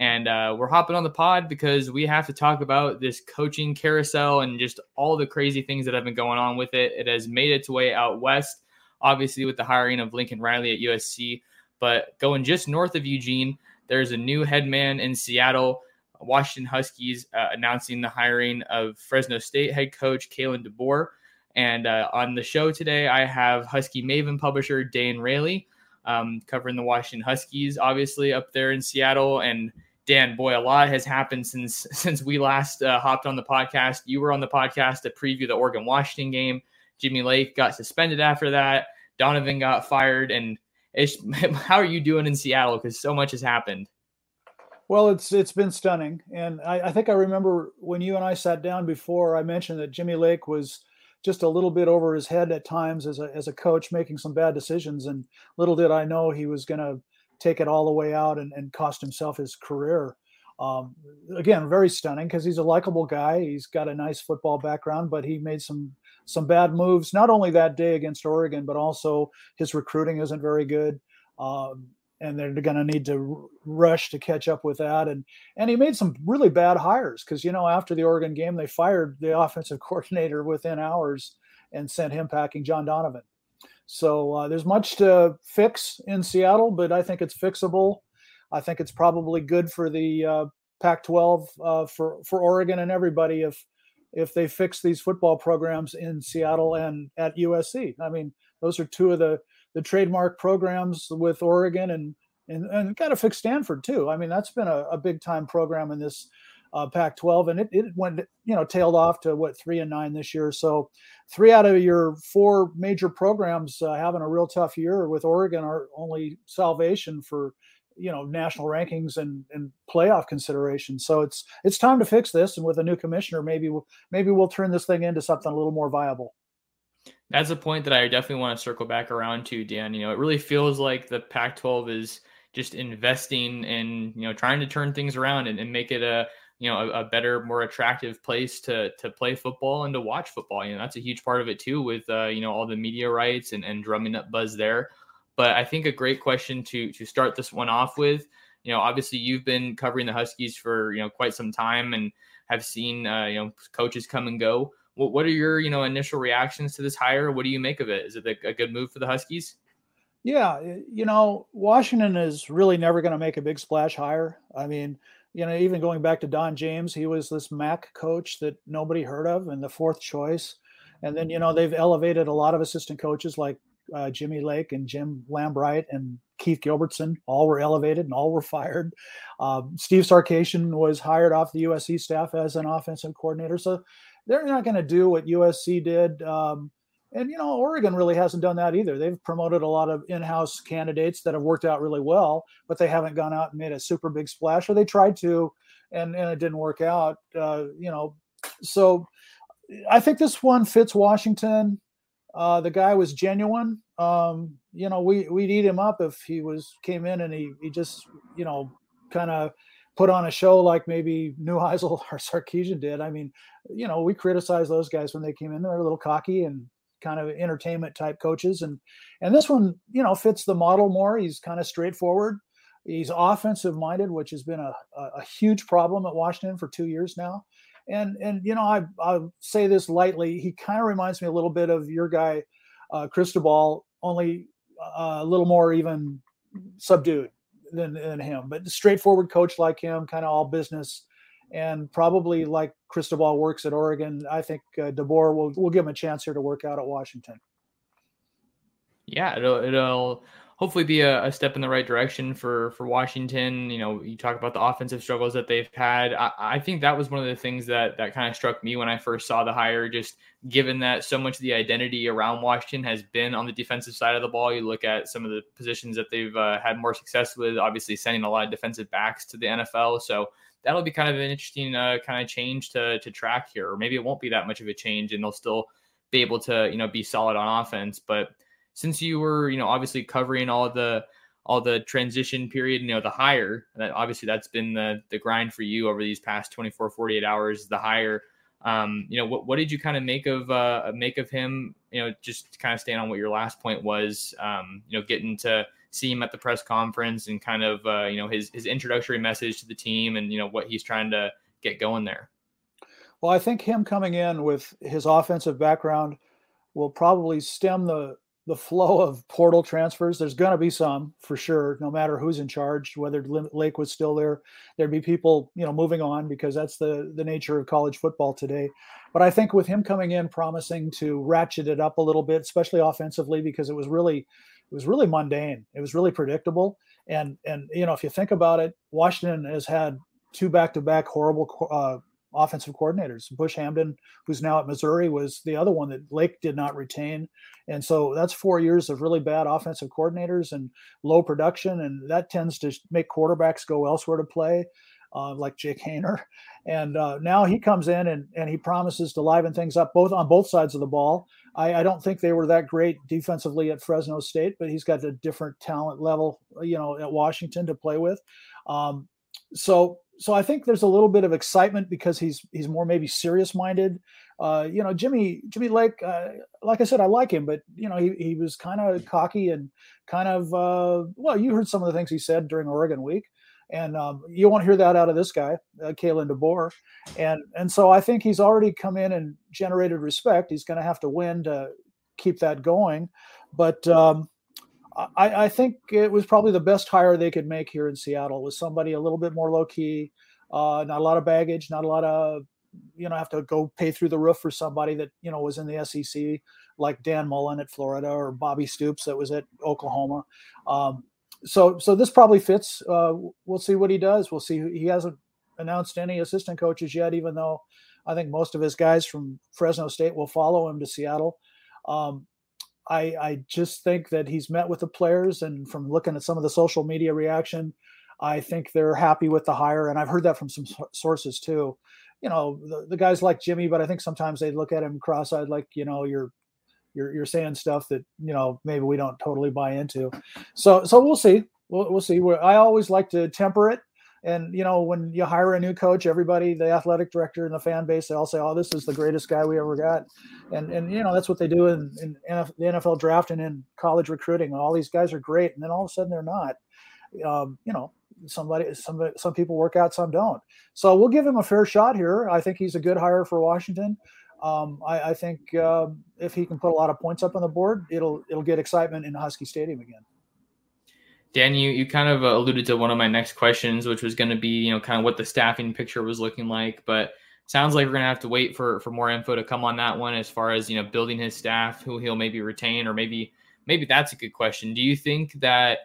And uh, we're hopping on the pod because we have to talk about this coaching carousel and just all the crazy things that have been going on with it. It has made its way out west, obviously, with the hiring of Lincoln Riley at USC. But going just north of Eugene, there's a new head man in Seattle. Washington Huskies uh, announcing the hiring of Fresno State head coach Kalen DeBoer. And uh, on the show today, I have Husky Maven publisher Dan Raley um, covering the Washington Huskies, obviously up there in Seattle. And Dan, boy, a lot has happened since since we last uh, hopped on the podcast. You were on the podcast to preview the Oregon Washington game. Jimmy Lake got suspended after that. Donovan got fired, and how are you doing in Seattle? Because so much has happened. Well, it's it's been stunning, and I, I, think I remember when you and I sat down before. I mentioned that Jimmy Lake was just a little bit over his head at times as a as a coach, making some bad decisions, and little did I know he was going to take it all the way out and, and cost himself his career. Um, again, very stunning because he's a likable guy. He's got a nice football background, but he made some some bad moves. Not only that day against Oregon, but also his recruiting isn't very good. Um, and they're going to need to rush to catch up with that. And and he made some really bad hires because you know after the Oregon game they fired the offensive coordinator within hours and sent him packing John Donovan. So uh, there's much to fix in Seattle, but I think it's fixable. I think it's probably good for the uh, Pac-12 uh, for for Oregon and everybody if if they fix these football programs in Seattle and at USC. I mean, those are two of the the trademark programs with Oregon and and, and got to fix Stanford too. I mean, that's been a, a big time program in this uh, Pac-12, and it, it went you know tailed off to what three and nine this year. So three out of your four major programs uh, having a real tough year with Oregon are only salvation for you know national rankings and, and playoff considerations. So it's it's time to fix this, and with a new commissioner, maybe we'll, maybe we'll turn this thing into something a little more viable that's a point that I definitely want to circle back around to, Dan. You know, it really feels like the Pac-12 is just investing in, you know, trying to turn things around and, and make it a, you know, a, a, better, more attractive place to to play football and to watch football. You know, that's a huge part of it too, with uh, you know all the media rights and, and drumming up buzz there. But I think a great question to to start this one off with, you know, obviously you've been covering the Huskies for you know quite some time and have seen uh, you know coaches come and go. What, what are your you know initial reactions to this hire? What do you make of it? Is it a, a good move for the Huskies? Yeah, you know, Washington is really never going to make a big splash hire. I mean, you know, even going back to Don James, he was this MAC coach that nobody heard of and the fourth choice. And then, you know, they've elevated a lot of assistant coaches like uh, Jimmy Lake and Jim Lambright and Keith Gilbertson. All were elevated and all were fired. Um, Steve Sarkisian was hired off the USC staff as an offensive coordinator. So they're not going to do what USC did. Um, and you know, Oregon really hasn't done that either. They've promoted a lot of in-house candidates that have worked out really well, but they haven't gone out and made a super big splash. Or they tried to, and and it didn't work out. Uh, you know, so I think this one fits Washington. Uh, the guy was genuine. Um, you know, we we'd eat him up if he was came in and he he just you know kind of put on a show like maybe Neuheisel or Sarkisian did. I mean, you know, we criticized those guys when they came in. They're a little cocky and kind of entertainment type coaches, and and this one, you know, fits the model more. He's kind of straightforward. He's offensive minded, which has been a, a, huge problem at Washington for two years now. And and you know, I I say this lightly. He kind of reminds me a little bit of your guy, uh, Cristobal, only uh, a little more even subdued than, than him. But straightforward coach like him, kind of all business, and probably like Cristobal works at Oregon. I think uh, DeBoer will will give him a chance here to work out at Washington. Yeah, it'll it'll hopefully be a, a, step in the right direction for for Washington. You know, you talk about the offensive struggles that they've had. I, I think that was one of the things that that kind of struck me when I first saw the hire. Just given that so much of the identity around Washington has been on the defensive side of the ball, you look at some of the positions that they've uh, had more success with. Obviously, sending a lot of defensive backs to the NFL, so. That'll be kind of an interesting uh, kind of change to to track here, or maybe it won't be that much of a change, and they'll still be able to you know be solid on offense. But since you were, you know, obviously covering all the all the transition period, you know, the hire, that obviously that's been the the grind for you over these past 24, 48 hours, the hire. Um, you know, what, what did you kind of make of uh make of him, you know, just kind of staying on what your last point was, um, you know, getting to see him at the press conference and kind of uh, you know, his his introductory message to the team and you know what he's trying to get going there. Well, I think him coming in with his offensive background will probably stem the the flow of portal transfers. There's going to be some for sure, no matter who's in charge. Whether Lake was still there, there'd be people, you know, moving on because that's the the nature of college football today. But I think with him coming in, promising to ratchet it up a little bit, especially offensively, because it was really it was really mundane. It was really predictable. And and you know, if you think about it, Washington has had two back to back horrible uh, offensive coordinators. Bush Hamdan, who's now at Missouri, was the other one that Lake did not retain. And so that's four years of really bad offensive coordinators and low production. And that tends to make quarterbacks go elsewhere to play, uh, like Jake Haener. And uh, now he comes in and, and he promises to liven things up both on both sides of the ball. I, I, don't think they were that great defensively at Fresno State, but he's got a different talent level, you know, at Washington to play with. Um, so so I think there's a little bit of excitement because he's he's more maybe serious minded. Uh, you know, Jimmy Jimmy Lake, uh, like I said, I like him, but you know, he he was kind of cocky and kind of uh, well, you heard some of the things he said during Oregon week, and um, you won't hear that out of this guy, uh, Kalen DeBoer, and and so I think he's already come in and generated respect. He's going to have to win to keep that going, but. Um, I, I, think it was probably the best hire they could make here in Seattle was somebody a little bit more low key, uh, not a lot of baggage, not a lot of you know have to go pay through the roof for somebody that you know was in the SEC like Dan Mullen at Florida or Bobby Stoops that was at Oklahoma. Um, so so this probably fits. Uh, we'll see what he does. We'll see. He hasn't announced any assistant coaches yet, even though I think most of his guys from Fresno State will follow him to Seattle. Um, I, I just think that he's met with the players, and from looking at some of the social media reaction, I think they're happy with the hire. And I've heard that from some sources too. You know, the, the guys like Jimmy, but I think sometimes they look at him cross-eyed, like you know, you're you're you're saying stuff that you know maybe we don't totally buy into. So so we'll see. We'll, we'll see. I always like to temper it and you know, when you hire a new coach, everybody, the athletic director and the fan base, they all say, "Oh, this is the greatest guy we ever got," and and you know that's what they do in, in the NFL draft and in college recruiting. All these guys are great, and then all of a sudden they're not. Um, you know, somebody, some some people work out, some don't. So we'll give him a fair shot here. I think he's a good hire for Washington. Um, I, I, think uh, if he can put a lot of points up on the board, it'll it'll get excitement in Husky Stadium again. Dan, you, you kind of uh, alluded to one of my next questions, which was going to be, you know, kind of what the staffing picture was looking like. But sounds like we're going to have to wait for for more info to come on that one as far as you know building his staff, who he'll maybe retain, or maybe maybe that's a good question. Do you think that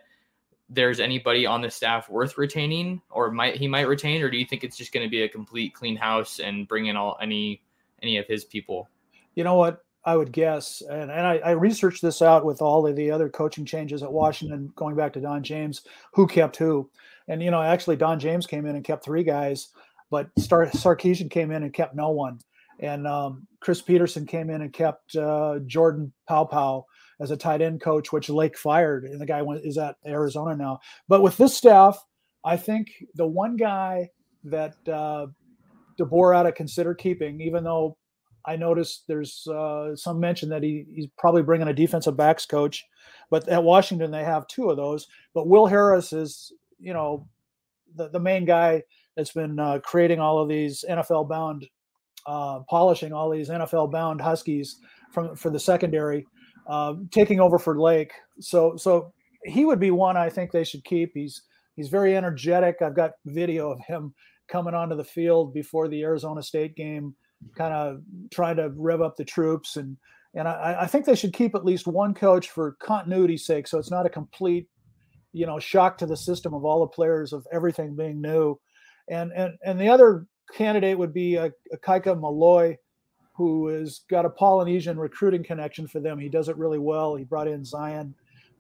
there's anybody on the staff worth retaining, or might he might retain, or do you think it's just going to be a complete clean house and bring in all any any of his people? You know what? I would guess, and, and I, I, researched this out with all of the other coaching changes at Washington, going back to Don James, who kept who, and you know actually Don James came in and kept three guys, but Star- Sarkisian came in and kept no one, and um, Chris Petersen came in and kept uh, Jordan Paopao as a tight end coach, which Lake fired, and the guy went, is at Arizona now. But with this staff, I think the one guy that uh, DeBoer ought to consider keeping, even though I noticed there's uh, some mention that he, he's probably bringing a defensive backs coach, but at Washington they have two of those. But Will Harris is, you know, the, the main guy that's been uh, creating all of these NFL bound, uh, polishing all these NFL bound Huskies from for the secondary, uh, taking over for Lake. So so he would be one I think they should keep. He's he's very energetic. I've got video of him coming onto the field before the Arizona State game kind of trying to rev up the troops and and I, I, think they should keep at least one coach for continuity's sake, so it's not a complete, you know, shock to the system of all the players of everything being new. And and and the other candidate would be a, Ikaika Malloe, who has got a Polynesian recruiting connection for them. He does it really well. He brought in Zion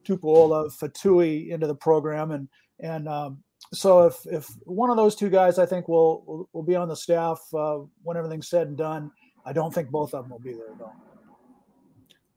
Tupuola-Feturi into the program, and and um, so if if one of those two guys, I think will will, will be on the staff uh, when everything's said and done. I don't think both of them will be there though.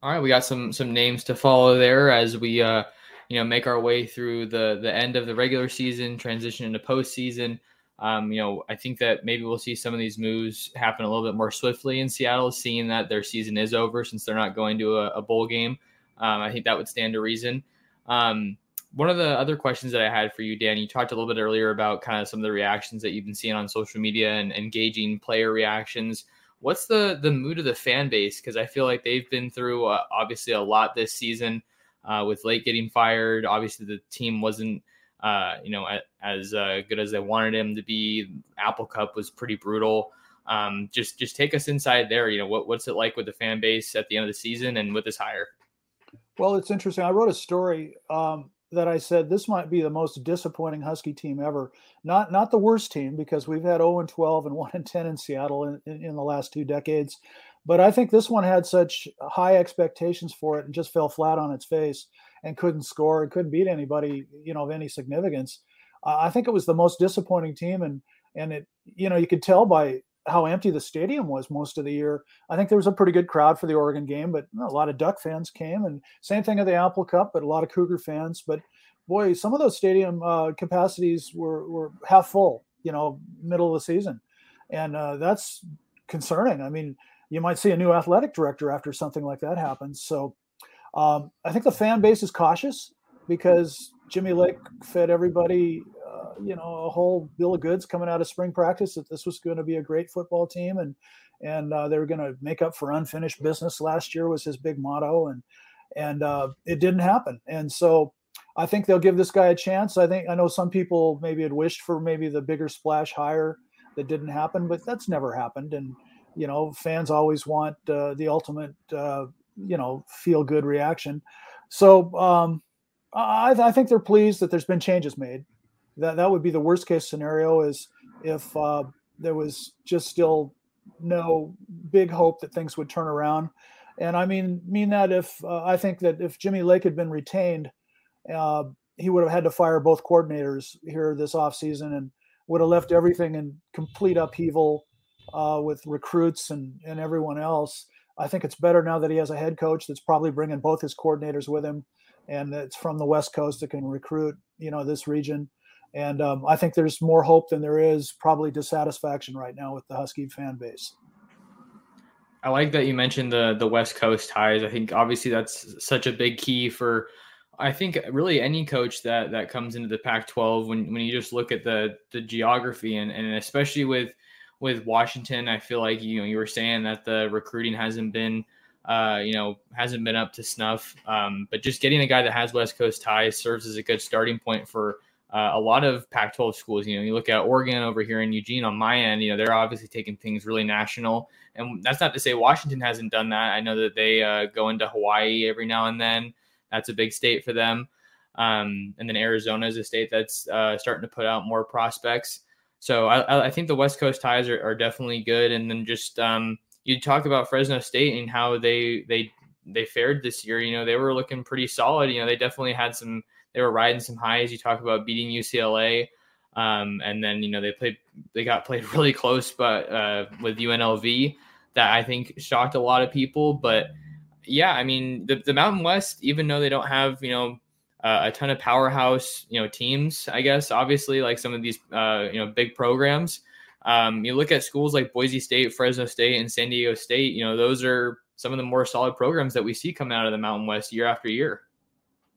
All right, we got some some names to follow there as we uh, you know make our way through the the end of the regular season, transition into postseason. Um, you know, I think that maybe we'll see some of these moves happen a little bit more swiftly in Seattle, seeing that their season is over since they're not going to a, a bowl game. Um, I think that would stand to reason. Um, one of the other questions that I had for you, Dan, you talked a little bit earlier about kind of some of the reactions that you've been seeing on social media and engaging player reactions. What's the the mood of the fan base? Because I feel like they've been through uh, obviously a lot this season uh, with Lake getting fired. Obviously, the team wasn't uh, you know as uh, good as they wanted him to be. Apple Cup was pretty brutal. Um, just just take us inside there. You know what what's it like with the fan base at the end of the season and with this hire? Well, it's interesting. I wrote a story um, that I said this might be the most disappointing Husky team ever. Not not the worst team because we've had 0 and 12 and 1 and 10 in Seattle in, in, in, the last two decades. But I think this one had such high expectations for it and just fell flat on its face and couldn't score and couldn't beat anybody, you know, of any significance. Uh, I think it was the most disappointing team and and it you know you could tell by how empty the stadium was most of the year. I think there was a pretty good crowd for the Oregon game, but a lot of Duck fans came, and same thing at the Apple Cup, but a lot of Cougar fans. But boy, some of those stadium uh, capacities were were half full, you know, middle of the season, and uh, that's concerning. I mean, you might see a new athletic director after something like that happens. So um, I think the fan base is cautious because Jimmy Lake fed everybody you know a whole bill of goods coming out of spring practice that this was going to be a great football team and and uh, they were going to make up for unfinished business last year was his big motto and and uh, it didn't happen and so I think they'll give this guy a chance. I think I know some people maybe had wished for maybe the bigger splash hire that didn't happen, but that's never happened. And you know, fans always want uh, the ultimate, uh, you know, feel good reaction. So um, I, I, think they're pleased that there's been changes made that that would be the worst case scenario is if uh, there was just still no big hope that things would turn around. And i mean mean that if uh, i think that if jimmy lake had been retained uh, he would have had to fire both coordinators here this offseason and would have left everything in complete upheaval uh, with recruits and, and everyone else. I think it's better now that he has a head coach that's probably bringing both his coordinators with him and it's from the west coast that can recruit you know this region and um, I think there's more hope than there is probably dissatisfaction right now with the Husky fan base. I like that you mentioned the the West Coast ties. I think obviously that's such a big key for I think really any coach that that comes into the Pac-12 when when you just look at the the geography and and especially with with Washington, I feel like you know you were saying that the recruiting hasn't been uh, you know hasn't been up to snuff. Um, but just getting a guy that has West Coast ties serves as a good starting point for uh, a lot of Pac 12 schools, you know, you look at Oregon over here in Eugene on my end, you know, they're obviously taking things really national. And that's not to say Washington hasn't done that. I know that they uh, go into Hawaii every now and then. That's a big state for them. Um, and then Arizona is a state that's uh, starting to put out more prospects. So I, I think the West Coast ties are, are definitely good. And then just um, you talk about Fresno State and how they they they fared this year. You know, they were looking pretty solid. You know, they definitely had some they were riding some highs. You talk about beating UCLA, um, and then you know they played they got played really close, but uh, with UNLV that I think shocked a lot of people. But yeah, I mean the, the Mountain West, even though they don't have you know uh, a ton of powerhouse you know teams, I guess obviously like some of these uh, you know big programs. Um, you look at schools like Boise State, Fresno State, and San Diego State. You know, those are some of the more solid programs that we see coming out of the Mountain West year after year.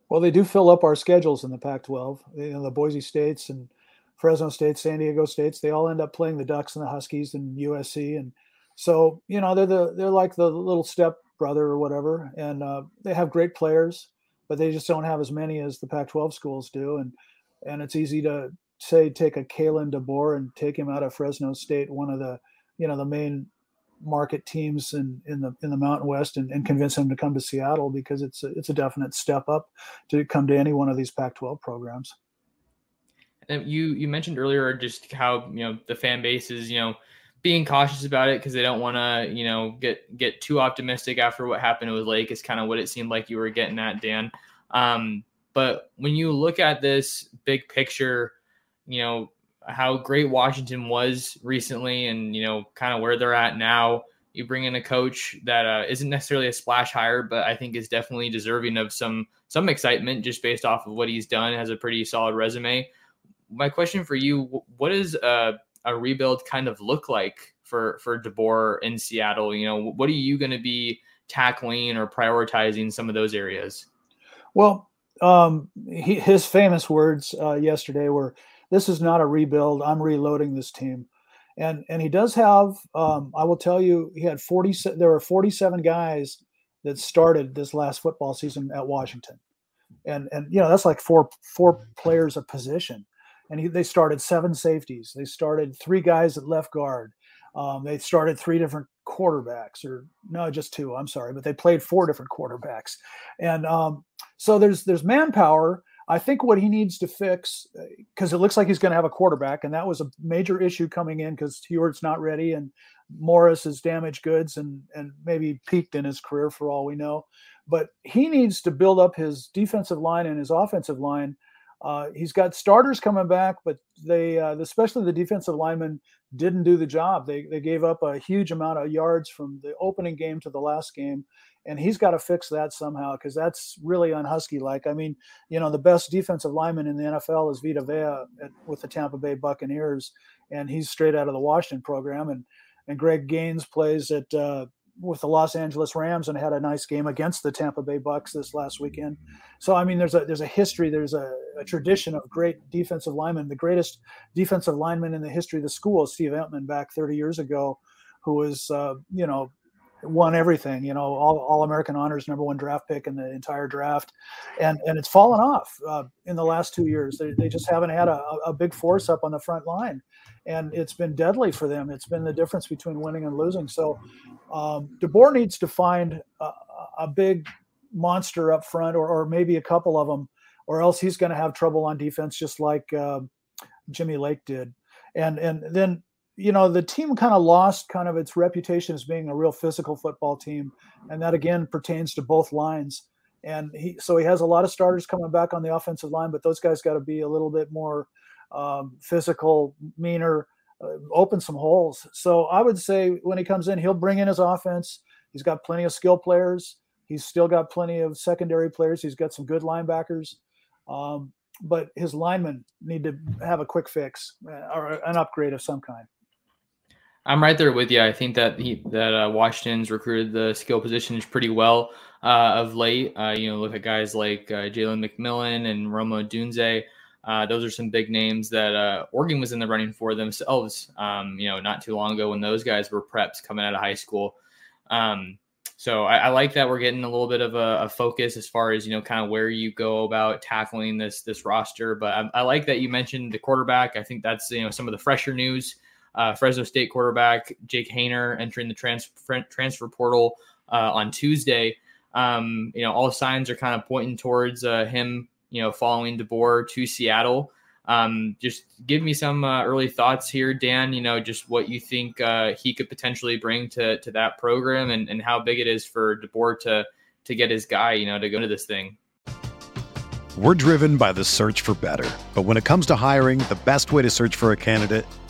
Well, they do fill up our schedules in the Pac-12. You know, the Boise States and Fresno State, San Diego States, they all end up playing the Ducks and the Huskies and USC, and so you know they're the they're like the little step brother or whatever, and uh, they have great players, but they just don't have as many as the Pac-12 schools do, and and it's easy to say take a Kalen DeBoer and take him out of Fresno State, one of the you know the main market teams in, in the in the Mountain West, and, and convince them to come to Seattle because it's a, it's a definite step up to come to any one of these Pac-12 programs. And you you mentioned earlier just how you know the fan base is you know being cautious about it because they don't want to you know get get too optimistic after what happened with Lake is kind of what it seemed like you were getting at Dan. Um, but when you look at this big picture, you know how great Washington was recently and, you know, kind of where they're at now. You bring in a coach that uh, not necessarily a splash hire, but I think is definitely deserving of some some excitement just based off of what he's done. Has a pretty solid resume. My question for you: What does a, a rebuild kind of look like for for DeBoer in Seattle? You know, what are you going to be tackling or prioritizing some of those areas? Well, um, he, his famous words uh, yesterday were this is not a rebuild. I'm reloading this team. And and he does have um, I will tell you he had 40 there were 47 guys that started this last football season at Washington. And and you know that's like four four players a position. And he, they started seven safeties. They started three guys at left guard. Um, they started three different quarterbacks, or no, just two. I'm sorry, but they played four different quarterbacks, and um, so there's there's manpower, I think what he needs to fix, because uh, it looks like he's going to have a quarterback, and that was a major issue coming in because Huard's not ready and Morris is damaged goods and and maybe peaked in his career for all we know. But he needs to build up his defensive line and his offensive line. Uh, he's got starters coming back, but they, uh, especially the defensive linemen, didn't do the job. They they gave up a huge amount of yards from the opening game to the last game, and he's got to fix that somehow because that's really unhusky like. I mean, you know, the best defensive lineman in the NFL is Vita Vea at, with the Tampa Bay Buccaneers, and he's straight out of the Washington program. And and Greg Gaines plays at uh, with the Los Angeles Rams and had a nice game against the Tampa Bay Bucks this last weekend. So I mean, there's a there's a history, there's a, a tradition of great defensive linemen. The greatest defensive lineman in the history of the school Steve Emtman back 30 years ago, who was uh, you know won everything, you know, all, all American honors, number one draft pick in the entire draft. And, and it's fallen off uh, in the last two years. They, they just haven't had a, a big force up on the front line. And it's been deadly for them. It's been the difference between winning and losing. So um, DeBoer needs to find a, a big monster up front or, or maybe a couple of them, or else he's going to have trouble on defense, just like uh, Jimmy Lake did. And, and then you know the team kind of lost kind of its reputation as being a real physical football team and that again pertains to both lines. And he so he has a lot of starters coming back on the offensive line but those guys got to be a little bit more um, physical meaner uh, open some holes. So i would say when he comes in he'll bring in his offense. He's got plenty of skill players. He's still got plenty of secondary players. He's got some good linebackers. Um, but his linemen need to have a quick fix uh, or an upgrade of some kind I'm right there with you. I think that he that uh, Washington's recruited the skill positions pretty well uh, of late. Uh, you know, look at guys like uh, Jalen McMillan and Rome Odunze. Uh, those are some big names that uh, Oregon was in the running for themselves. Um, you know, not too long ago when those guys were preps coming out of high school. Um, so I, I, like that we're getting a little bit of a, a, focus as far as you know, kind of where you go about tackling this this roster. But I, I like that you mentioned the quarterback. I think that's you know some of the fresher news uh, Fresno State quarterback Jake Haener entering the transfer transfer portal uh, on Tuesday. Um, you know, all signs are kind of pointing towards uh, him, you know, following DeBoer to Seattle. Um, just give me some uh, early thoughts here, Dan. You know, just what you think uh, he could potentially bring to to that program, and, and how big it is for DeBoer to to get his guy, you know, to go into this thing. We're driven by the search for better, but when it comes to hiring, the best way to search for a candidate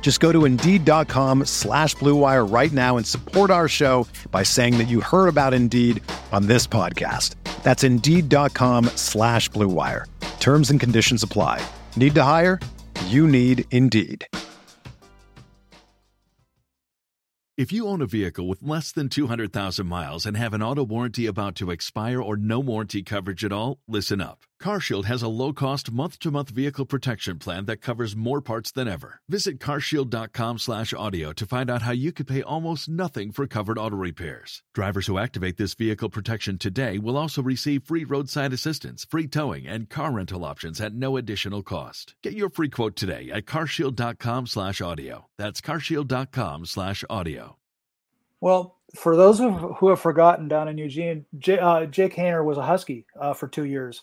Just go to Indeed.com slash BlueWire right now and support our show by saying that you heard about Indeed on this podcast. That's Indeed.com slash BlueWire. Terms and conditions apply. Need to hire? You need Indeed. If you own a vehicle with less than 200,000 miles and have an auto warranty about to expire or no warranty coverage at all, listen up. CarShield has a low-cost month-to-month vehicle protection plan that covers more parts than ever. Visit carshield.com/audio to find out how you could pay almost nothing for covered auto repairs. Drivers who activate this vehicle protection today will also receive free roadside assistance, free towing, and car rental options at no additional cost. Get your free quote today at carshield.com/audio. That's carshield.com/audio. Well, for those who have forgotten down in Eugene, J, uh, Jake Haener was a Husky uh, for two years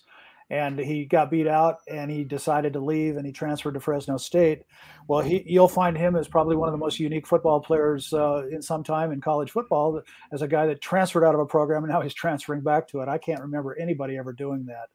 and he got beat out and he decided to leave and he transferred to Fresno State. Well, he, you'll find him as probably one of the most unique football players uh, in some time in college football as a guy that transferred out of a program and now he's transferring back to it. I can't remember anybody ever doing that.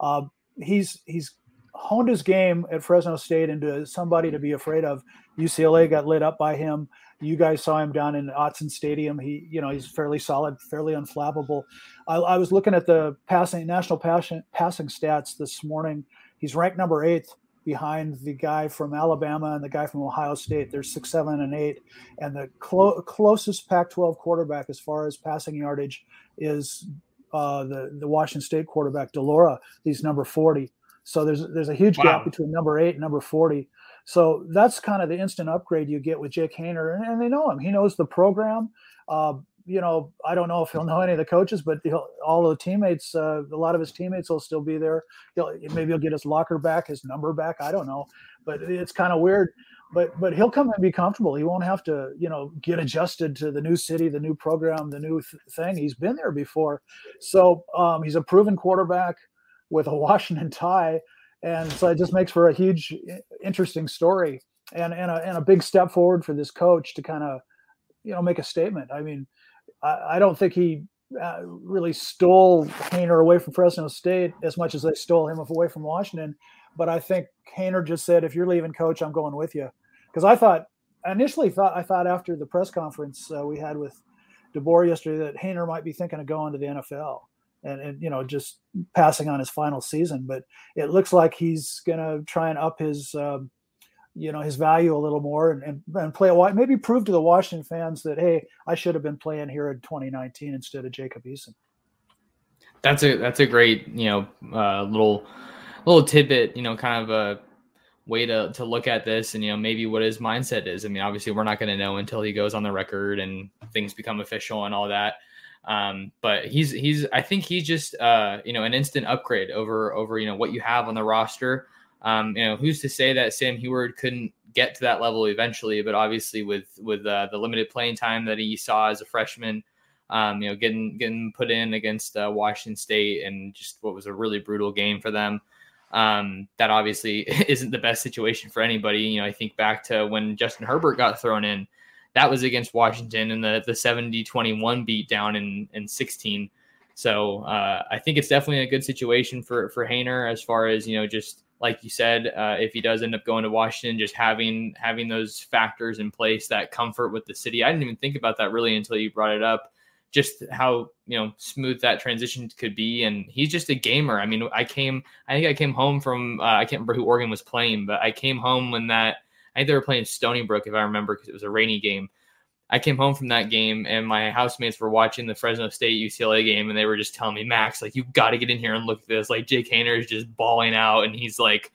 Uh, he's he's honed his game at Fresno State into somebody to be afraid of. UCLA got lit up by him. You guys saw him down in Autzen Stadium. He, you know, he's fairly solid, fairly unflappable. I, I was looking at the passing national passing passing stats this morning. He's ranked number eighth behind the guy from Alabama and the guy from Ohio State. They're six, seven, and eight. And the clo- closest Pac-12 quarterback as far as passing yardage is uh, the the Washington State quarterback de Laura. He's number forty. So there's there's a huge wow. gap between number eight and number forty. So that's kind of the instant upgrade you get with Jake Haener, and, and they know him. He knows the program. Uh, you know, I don't know if he'll know any of the coaches, but all the teammates, uh, a lot of his teammates will still be there. He'll, maybe he'll get his locker back, his number back. I don't know, but it's kind of weird. But but he'll come and be comfortable. He won't have to, you know, get adjusted to the new city, the new program, the new th- thing. He's been there before, so um, he's a proven quarterback with a Washington tie and so it just makes for a huge interesting story and and a, and a big step forward for this coach to kind of you know make a statement i mean i, I don't think he uh, really stole Haener away from Fresno State as much as they stole him away from Washington. But I think Haener just said, "If you're leaving, coach, I'm going with you." Because I thought, initially thought, I thought after the press conference uh, we had with DeBoer yesterday that Haener might be thinking of going to the NFL and, and you know just passing on his final season. But it looks like he's going to try and up his um, you know his value a little more and, and, and play a lot, maybe prove to the Washington fans that hey I should have been playing here in 2019 instead of Jacob Eason. That's a that's a great you know uh, little little tidbit you know kind of a way to to look at this and you know maybe what his mindset is. I mean obviously we're not going to know until he goes on the record and things become official and all that. Um, but he's he's I think he's just uh, you know an instant upgrade over over you know what you have on the roster. Um, you know who's to say that Sam Huard couldn't get to that level eventually, but obviously with with uh, the limited playing time that he saw as a freshman, um, you know getting getting put in against uh, Washington State and just what was a really brutal game for them. Um, that obviously isn't the best situation for anybody. You know, I think back to when Justin Herbert got thrown in that was against Washington and the the 70-21 beat down in in 16. So uh, I think it's definitely a good situation for for Haener as far as you know, just like you said, uh, if he does end up going to Washington, just having having those factors in place, that comfort with the city. I didn't even think about that really until you brought it up. Just how you know smooth that transition could be, and he's just a gamer. I mean, I came, I think I came home from, uh, I can't remember who Oregon was playing, but I came home when that I think they were playing Stony Brook, if I remember, because it was a rainy game. I came home from that game and my housemates were watching the Fresno State UCLA game and they were just telling me, Max, like, you got to get in here and look at this. Like, Jake Haener is just balling out and he's like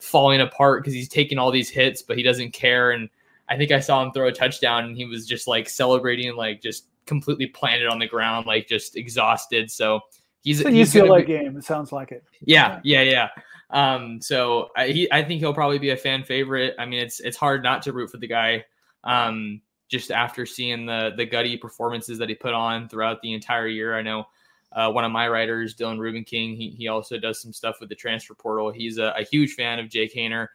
falling apart because he's taking all these hits, but he doesn't care. And I think I saw him throw a touchdown and he was just like celebrating, like, just completely planted on the ground, like, just exhausted. So he's it's a UCLA be, game. It sounds like it. Yeah, yeah, yeah. Um, so I, he, I think he'll probably be a fan favorite. I mean, it's it's hard not to root for the guy. Um, just after seeing the the gutty performances that he put on throughout the entire year, I know uh, one of my writers, Dylan Ruben King, he, he also does some stuff with the transfer portal. He's a, a huge fan of Jake Haener.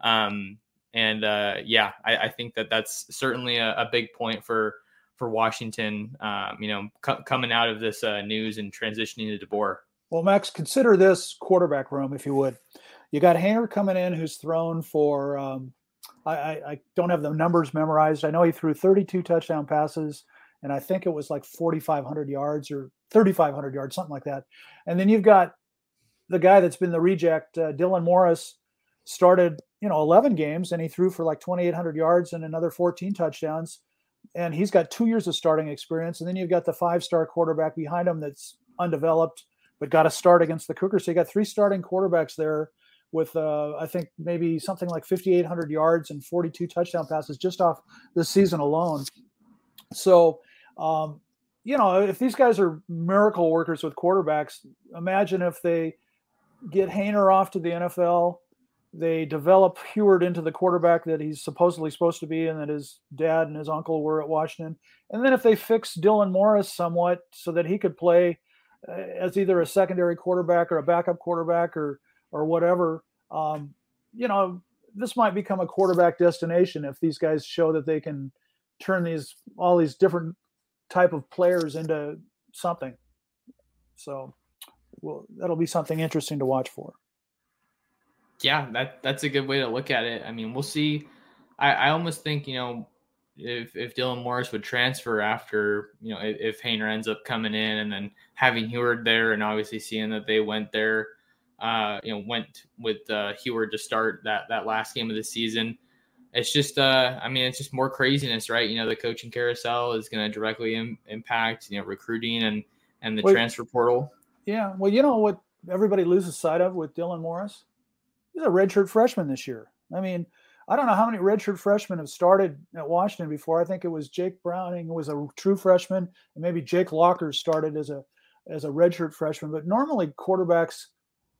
Um, and uh, yeah, I, I, think that that's certainly a, a, big point for for Washington. Um, you know, coming out of this uh, news and transitioning to DeBoer. Well, Max, consider this quarterback room, if you would. You got Haener coming in, who's thrown for. Um, I, I, I don't have the numbers memorized. I know he threw 32 touchdown passes, and I think it was like 4,500 yards or 3,500 yards, something like that. And then you've got the guy that's been the reject, uh, Dylan Morris, started you know 11 games and he threw for like 2,800 yards and another 14 touchdowns. And he's got two years of starting experience. And then you've got the five-star quarterback behind him that's undeveloped but got a start against the Cougars. So you got three starting quarterbacks there with uh, I think maybe something like 5,800 yards and 42 touchdown passes just off this season alone. So um, you know, if these guys are miracle workers with quarterbacks, imagine if they get Haener off to the NFL, they develop Huard into the quarterback that he's supposedly supposed to be and that his dad and his uncle were at Washington. And then if they fix Dylan Morris somewhat so that he could play uh, as either a secondary quarterback or a backup quarterback or or whatever, um, you know, this might become a quarterback destination if these guys show that they can turn these all these different type of players into something. So, well, that'll be something interesting to watch for. Yeah, that that's a good way to look at it. I mean, we'll see. I, I almost think you know if if Dylan Morris would transfer after you know if, if Haener ends up coming in and then having Huard there and obviously seeing that they went there, uh, you know, went with uh, Huard to start that that last game of the season. It's just uh i mean it's just more craziness right? You know the coaching carousel is going to directly Im- impact you know recruiting and and the well, transfer portal. Yeah well you know what everybody loses sight of with dylan morris? He's a redshirt freshman this year. I mean i don't know how many redshirt freshmen have started at washington before. I think it was jake browning was a true freshman and maybe jake locker started as a as a redshirt freshman but normally quarterbacks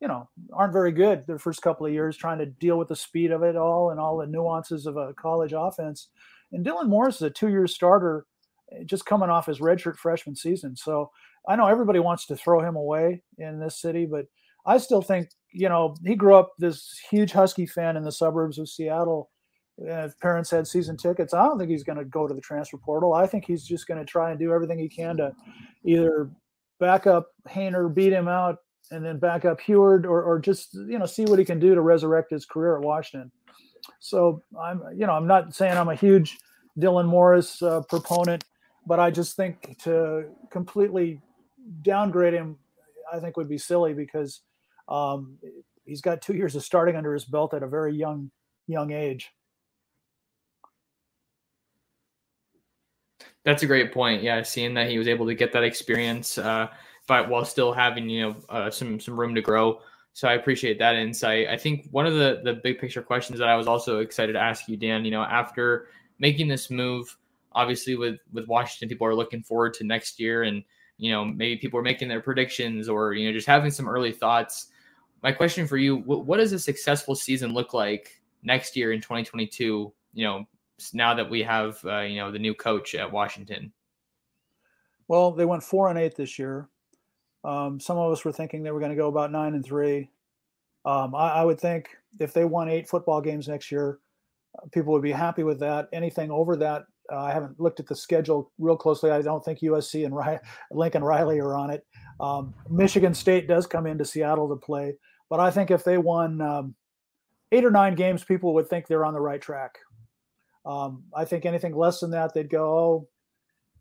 you know aren't very good their first couple of years trying to deal with the speed of it all and all the nuances of a college offense. And dylan morris is a two-year starter eh, just coming off his redshirt freshman season. So i know everybody wants to throw him away in this city but i still think you know he grew up this huge husky fan in the suburbs of seattle. If parents had season tickets i don't think he's going to go to the transfer portal. I think he's just going to try and do everything he can to either back up Haener, beat him out and then back up Huard or, or just you know see what he can do to resurrect his career at Washington. So I'm you know I'm not saying I'm a huge Dylan Morris uh, proponent, but I just think to completely downgrade him, I think would be silly because um, he's got two years of starting under his belt at a very young young age. That's a great point. Yeah, seeing that he was able to get that experience. Uh, but while still having you know uh, some some room to grow. So I appreciate that insight. I think one of the the big picture questions that I was also excited to ask you, Dan. You know, after making this move, obviously with with Washington, people are looking forward to next year, and you know maybe people are making their predictions or you know just having some early thoughts. My question for you: What, what does a successful season look like next year in 2022? You know, now that we have uh, you know the new coach at Washington. Well, they went four and eight this year. Um, some of us were thinking they were going to go about nine and three. Um, I, I, would think if they won eight football games next year, uh, people would be happy with that. Anything over that, uh, I haven't looked at the schedule real closely. I don't think USC and Ry- Lincoln Riley are on it. Um, Michigan State does come into Seattle to play, but I think if they won um, eight or nine games, people would think they're on the right track. Um, I think anything less than that, they'd go, oh,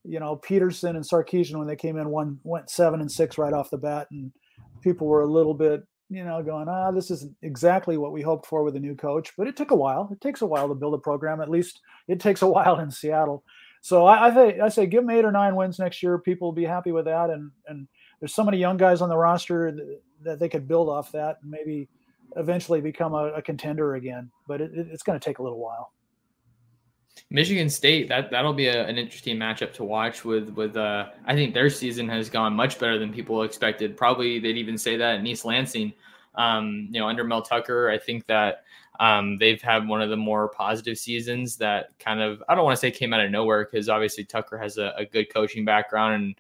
you know, Petersen and Sarkisian when they came in one went seven and six right off the bat, and people were a little bit, you know, going, ah, this isn't exactly what we hoped for with a new coach. But it took a while. It takes a while to build a program. At least it takes a while in Seattle. So I, I think I say give them eight or nine wins next year. People will be happy with that, and and there's so many young guys on the roster that, that they could build off that and maybe eventually become a, a contender again. But it, it's going to take a little while. Michigan State that that'll be a, an interesting matchup to watch. With with uh, I think their season has gone much better than people expected. Probably they'd even say that in East Lansing. Um, you know, under Mel Tucker, I think that um, they've had one of the more positive seasons that kind of I don't want to say came out of nowhere because obviously Tucker has a, a, good coaching background and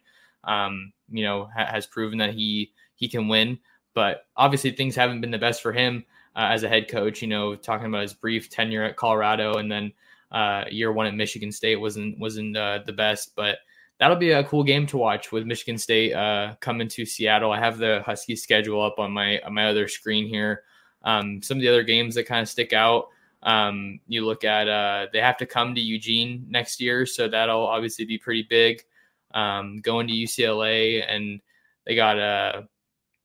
um, you know ha- has proven that he he can win. But obviously things haven't been the best for him uh, as a head coach. You know, talking about his brief tenure at Colorado and then uh, year one at Michigan State wasn't wasn't uh, the best, but that'll be a cool game to watch with Michigan State uh, coming to Seattle. I have the Husky schedule up on my on my other screen here. Um, some of the other games that kind of stick out. Um, you look at uh, they have to come to Eugene next year, so that'll obviously be pretty big. Um, going to UCLA and they got uh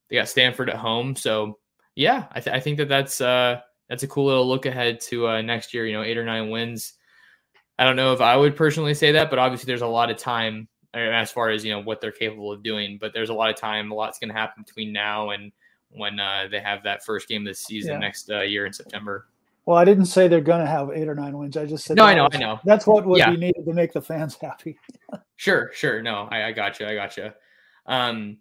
they got Stanford at home, so yeah, I, th- I think that that's uh that's a cool little look ahead to uh, next year. You know, eight or nine wins I don't know if I would personally say that, but obviously there's a lot of time uh, as far as you know what they're capable of doing. But there's a lot of time. A lot's going to happen between now and when uh, they have that first game of the season yeah. next uh, year in September. Well, I didn't say they're going to have eight or nine wins. I just said no. I know. Was, I know. That's what would yeah. be needed to make the fans happy. sure. Sure. No, I, I got you. I got you. Um,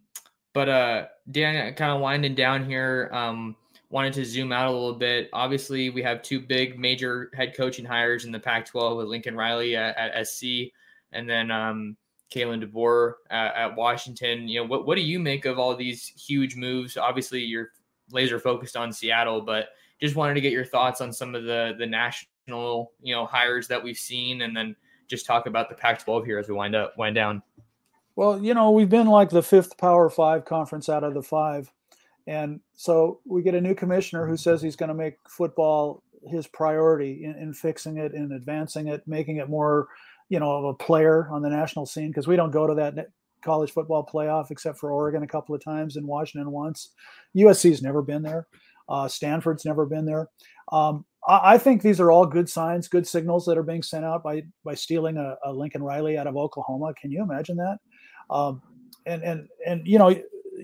but uh, Dan, kind of winding down here. Um, wanted to zoom out a little bit. Obviously, we have two big major head coaching hires in the Pac-12 with Lincoln Riley at, at SC, and then um, Kalen DeBoer at, at, Washington. You know, what what do you make of all these huge moves? Obviously, you're laser focused on Seattle, but just wanted to get your thoughts on some of the the national you know hires that we've seen, and then just talk about the Pac-12 here as we wind up wind down. Well, you know, we've been like the fifth Power Five conference out of the five and so we get a new commissioner who says he's going to make football his priority in, in, fixing it, in advancing it, making it more, you know, of a player on the national scene. Because we don't go to that college football playoff except for Oregon a couple of times and Washington once. USC's never been there. Uh, Stanford's never been there. Um, I, I, think these are all good signs, good signals that are being sent out by by stealing a, a Lincoln Riley out of Oklahoma. Can you imagine that? Um, and and and you know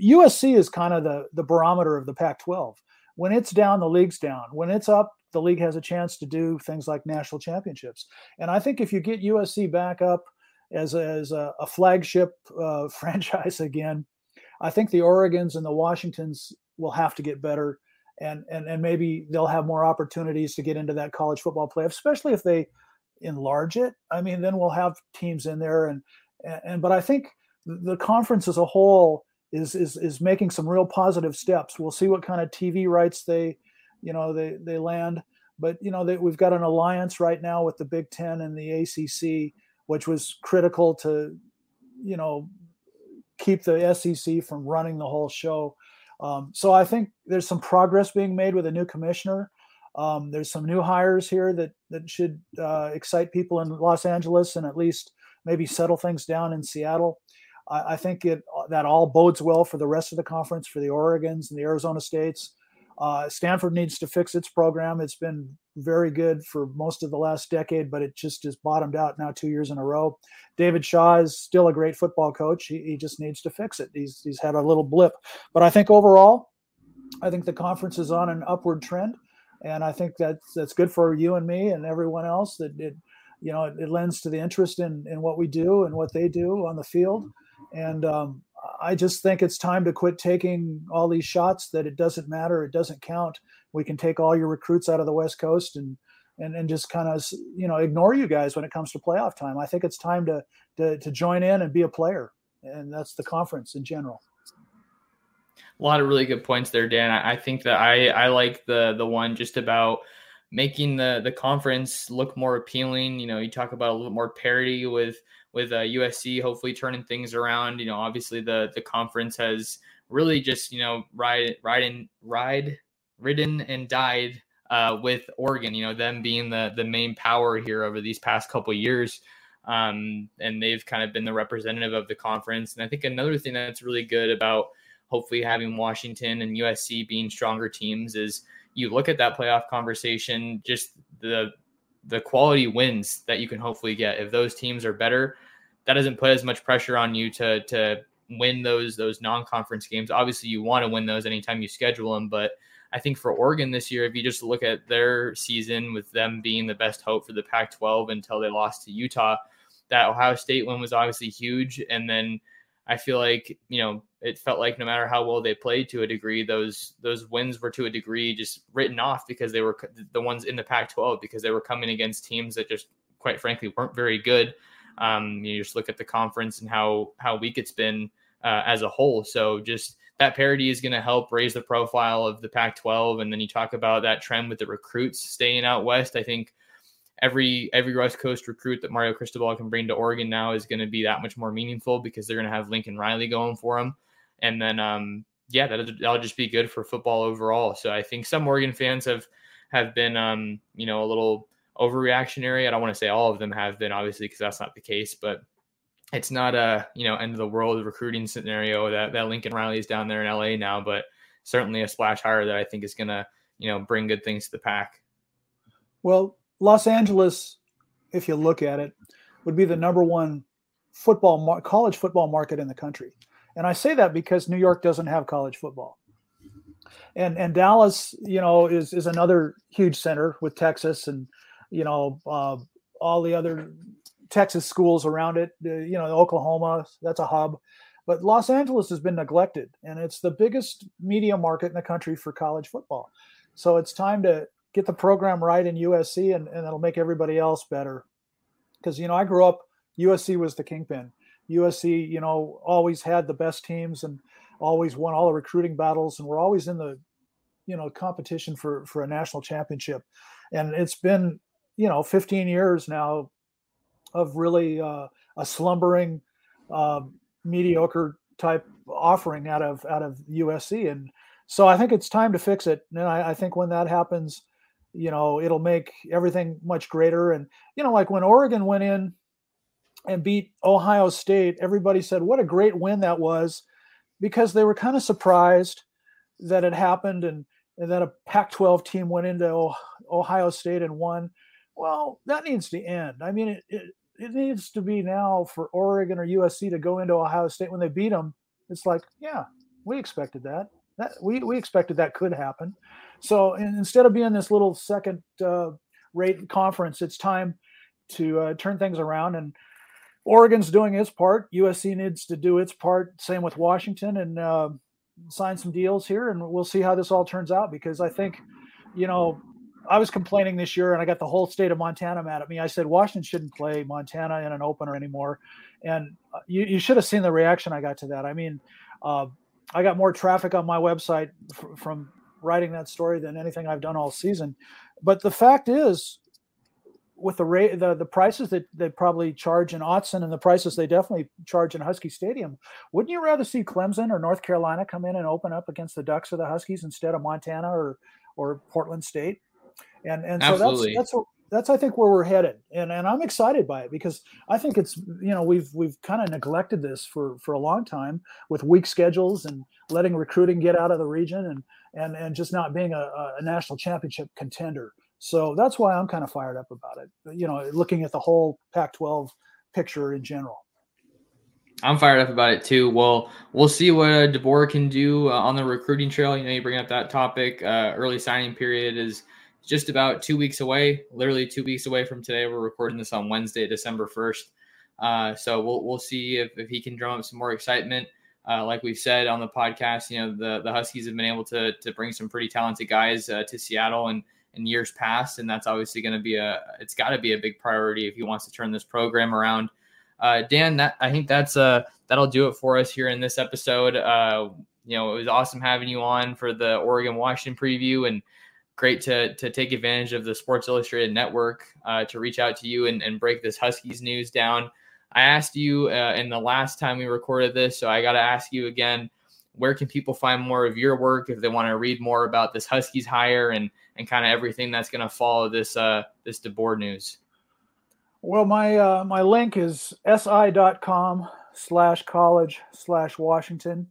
USC is kind of the the barometer of the Pac-12. When it's down, the league's down. When it's up, the league has a chance to do things like national championships. And I think if you get USC back up as a, as a, a flagship uh, franchise again, I think the Oregons and the Washingtons will have to get better, and and and maybe they'll have more opportunities to get into that college football playoff, especially if they enlarge it. I mean, then we'll have teams in there, and and, and but I think the conference as a whole is is is making some real positive steps. We'll see what kind of TV rights they, you know, they they land. But you know, they, we've got an alliance right now with the Big Ten and the ACC, which was critical to, you know, keep the SEC from running the whole show. Um, so I think there's some progress being made with a new commissioner. Um, there's some new hires here that that should uh, excite people in Los Angeles and at least maybe settle things down in Seattle. I, I think it that all bodes well for the rest of the conference, for the Oregon's and the Arizona States. Uh, Stanford needs to fix its program. It's been very good for most of the last decade, but it just is bottomed out now two years in a row. David Shaw is still a great football coach. He, he just needs to fix it. He's, he's had a little blip. But I think overall, I think the conference is on an upward trend. And I think that's, that's good for you and me and everyone else that it, you know, it, it lends to the interest in, in what we do and what they do on the field. And um, I just think it's time to quit taking all these shots that it doesn't matter, it doesn't count. We can take all your recruits out of the West Coast and and, and just kind of you know ignore you guys when it comes to playoff time. I think it's time to, to to join in and be a player, and that's the conference in general. A lot of really good points there, Dan. I think that I I like the the one just about making the the conference look more appealing. You know, you talk about a little more parity with with uh, USC hopefully turning things around. You know, obviously the the conference has really just you know ride ride and ride ridden and died uh, with Oregon. You know, them being the the main power here over these past couple years. Um, and they've kind of been the representative of the conference. And I think another thing that's really good about hopefully having Washington and USC being stronger teams is you look at that playoff conversation, just the the quality wins that you can hopefully get. If those teams are better, that doesn't put as much pressure on you to to win those those non-conference games. Obviously, you want to win those anytime you schedule them, but I think for Oregon this year, if you just look at their season with them being the best hope for the Pac-12 until they lost to Utah, that Ohio State win was obviously huge, and then I feel like you know it felt like no matter how well they played to a degree, those those wins were to a degree just written off because they were the ones in the Pac-12 because they were coming against teams that just quite frankly weren't very good. Um, you just look at the conference and how how weak it's been uh, as a whole. So just that parity is going to help raise the profile of the Pac-12. And then you talk about that trend with the recruits staying out west. I think every every West Coast recruit that Mario Cristobal can bring to Oregon now is going to be that much more meaningful because they're going to have Lincoln Riley going for them. And then, um, yeah, that, that'll just be good for football overall. So I think some Oregon fans have have been, um, you know, a little overreactionary. I don't want to say all of them have been, obviously, because that's not the case, but it's not a you know end of the world recruiting scenario that that Lincoln Riley is down there in LA now, but certainly a splash hire that I think is going to you know bring good things to the Pac. Well, Los Angeles, if you look at it, would be the number one football mar- college football market in the country, and I say that because New York doesn't have college football, and and Dallas, you know, is is another huge center with Texas and you know uh, all the other Texas schools around it. you know, Oklahoma, that's a hub. But Los Angeles has been neglected, and it's the biggest media market in the country for college football. So it's time to get the program right in USC, and, and it'll make everybody else better. Because, you know, I grew up, USC was the kingpin. USC, you know, always had the best teams and always won all the recruiting battles, and we're always in the, you know, competition for for a national championship. And it's been, you know, 15 years now of really uh, a slumbering, uh, mediocre type offering out of out of USC, and so I think it's time to fix it. And I, I think when that happens, you know, it'll make everything much greater. And you know, like when Oregon went in and beat Ohio State, everybody said, "What a great win that was," because they were kind of surprised that it happened and and then a Pac-12 team went into Ohio State and won. Well, that needs to end. I mean, it, it, it needs to be now for Oregon or USC to go into Ohio State when they beat them. It's like, yeah, we expected that. That we we expected that could happen. So instead of being this little second uh, rate conference, it's time to uh, turn things around. And Oregon's doing its part. USC needs to do its part. Same with Washington, and uh, sign some deals here, and we'll see how this all turns out. Because I think, you know, I was complaining this year, and I got the whole state of Montana mad at me. I said Washington shouldn't play Montana in an opener anymore, and uh, you, you should have seen the reaction I got to that. I mean, uh, I got more traffic on my website f- from writing that story than anything I've done all season. But the fact is, with the rate, the, the prices that they probably charge in Autzen and the prices they definitely charge in Husky Stadium, wouldn't you rather see Clemson or North Carolina come in and open up against the Ducks or the Huskies instead of Montana or or Portland State? And and so Absolutely. that's that's that's I think where we're headed, and and I'm excited by it because I think it's you know we've we've kind of neglected this for for a long time with weak schedules and letting recruiting get out of the region and and and just not being a, a national championship contender. So that's why I'm kind of fired up about it. You know, looking at the whole Pac-12 picture in general. I'm fired up about it too. Well, we'll see what uh, DeBoer can do uh, on the recruiting trail. You know, you bring up that topic. Uh, early signing period is just about two weeks away, literally two weeks away from today. We're recording this on Wednesday, December 1st. Uh, so we'll, we'll see if, if he can drum up some more excitement. Uh, like we've said on the podcast, you know, the, the Huskies have been able to, to bring some pretty talented guys uh, to Seattle and in years past. And that's obviously going to be a, it's got to be a big priority if he wants to turn this program around. Uh, Dan, that I think that's uh that'll do it for us here in this episode. Uh, you know, it was awesome having you on for the Oregon Washington preview and great to to take advantage of the Sports Illustrated network uh, to reach out to you and, and break this Huskies news down. I asked you uh, in the last time we recorded this, so I got to ask you again. Where can people find more of your work if they want to read more about this Huskies hire and and kind of everything that's going to follow this uh, this DeBoer news? Well, my uh, my link is si.com slash college slash Washington.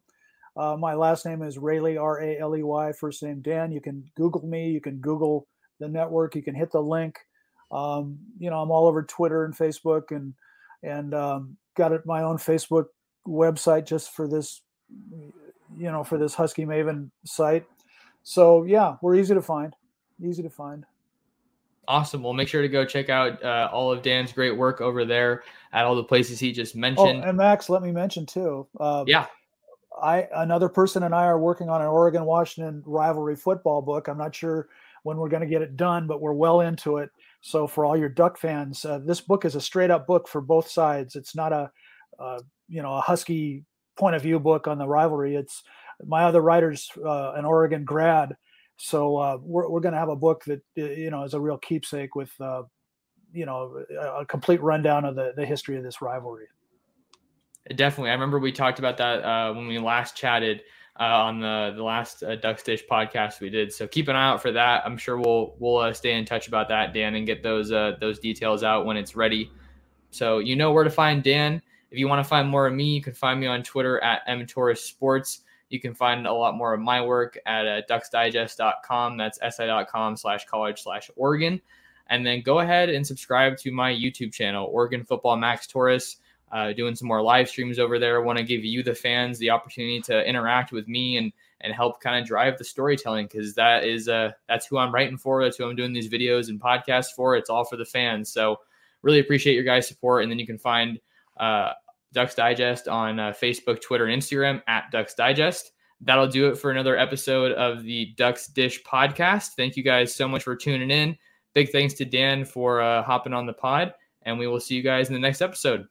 Uh, my last name is Raley, R A L E Y, first name Dan. You can Google me. You can Google the network. You can hit the link. Um, you know, I'm all over Twitter and Facebook and and um, got it, my own Facebook website just for this, you know, for this Husky Maven site. So yeah, we're easy to find. Easy to find. Awesome. Well, make sure to go check out uh, all of Dan's great work over there at all the places he just mentioned. Oh, and Max, let me mention too. Uh, yeah. I another person and I are working on an Oregon Washington rivalry football book. I'm not sure when we're going to get it done, but we're well into it. So for all your Duck fans, uh, this book is a straight up book for both sides. It's not a you know a Husky point of view book on the rivalry. It's my other writer's uh, an Oregon grad, so uh, we're we're going to have a book that you know is a real keepsake with uh, you know a complete rundown of the the history of this rivalry. Definitely, I remember we talked about that uh, when we last chatted. Uh, on the the last uh, Ducks Dish podcast we did. So keep an eye out for that. I'm sure we'll we'll uh, stay in touch about that, Dan, and get those uh, those details out when it's ready. So you know where to find Dan. If you want to find more of me, you can find me on Twitter at mtorres sports. You can find a lot more of my work at uh, ducksdigest.com. That's si.com slash college slash Oregon. And then go ahead and subscribe to my YouTube channel, Oregon Football Max Torres. Uh, doing some more live streams over there. Want to give you, the fans, the opportunity to interact with me and and help kind of drive the storytelling because that is uh that's who I'm writing for. That's who I'm doing these videos and podcasts for. It's all for the fans. So really appreciate your guys' support. And then you can find uh, Ducks Digest on uh, Facebook, Twitter, and Instagram at Ducks Digest. That'll do it for another episode of the Ducks Dish podcast. Thank you guys so much for tuning in. Big thanks to Dan for uh, hopping on the pod, and we will see you guys in the next episode.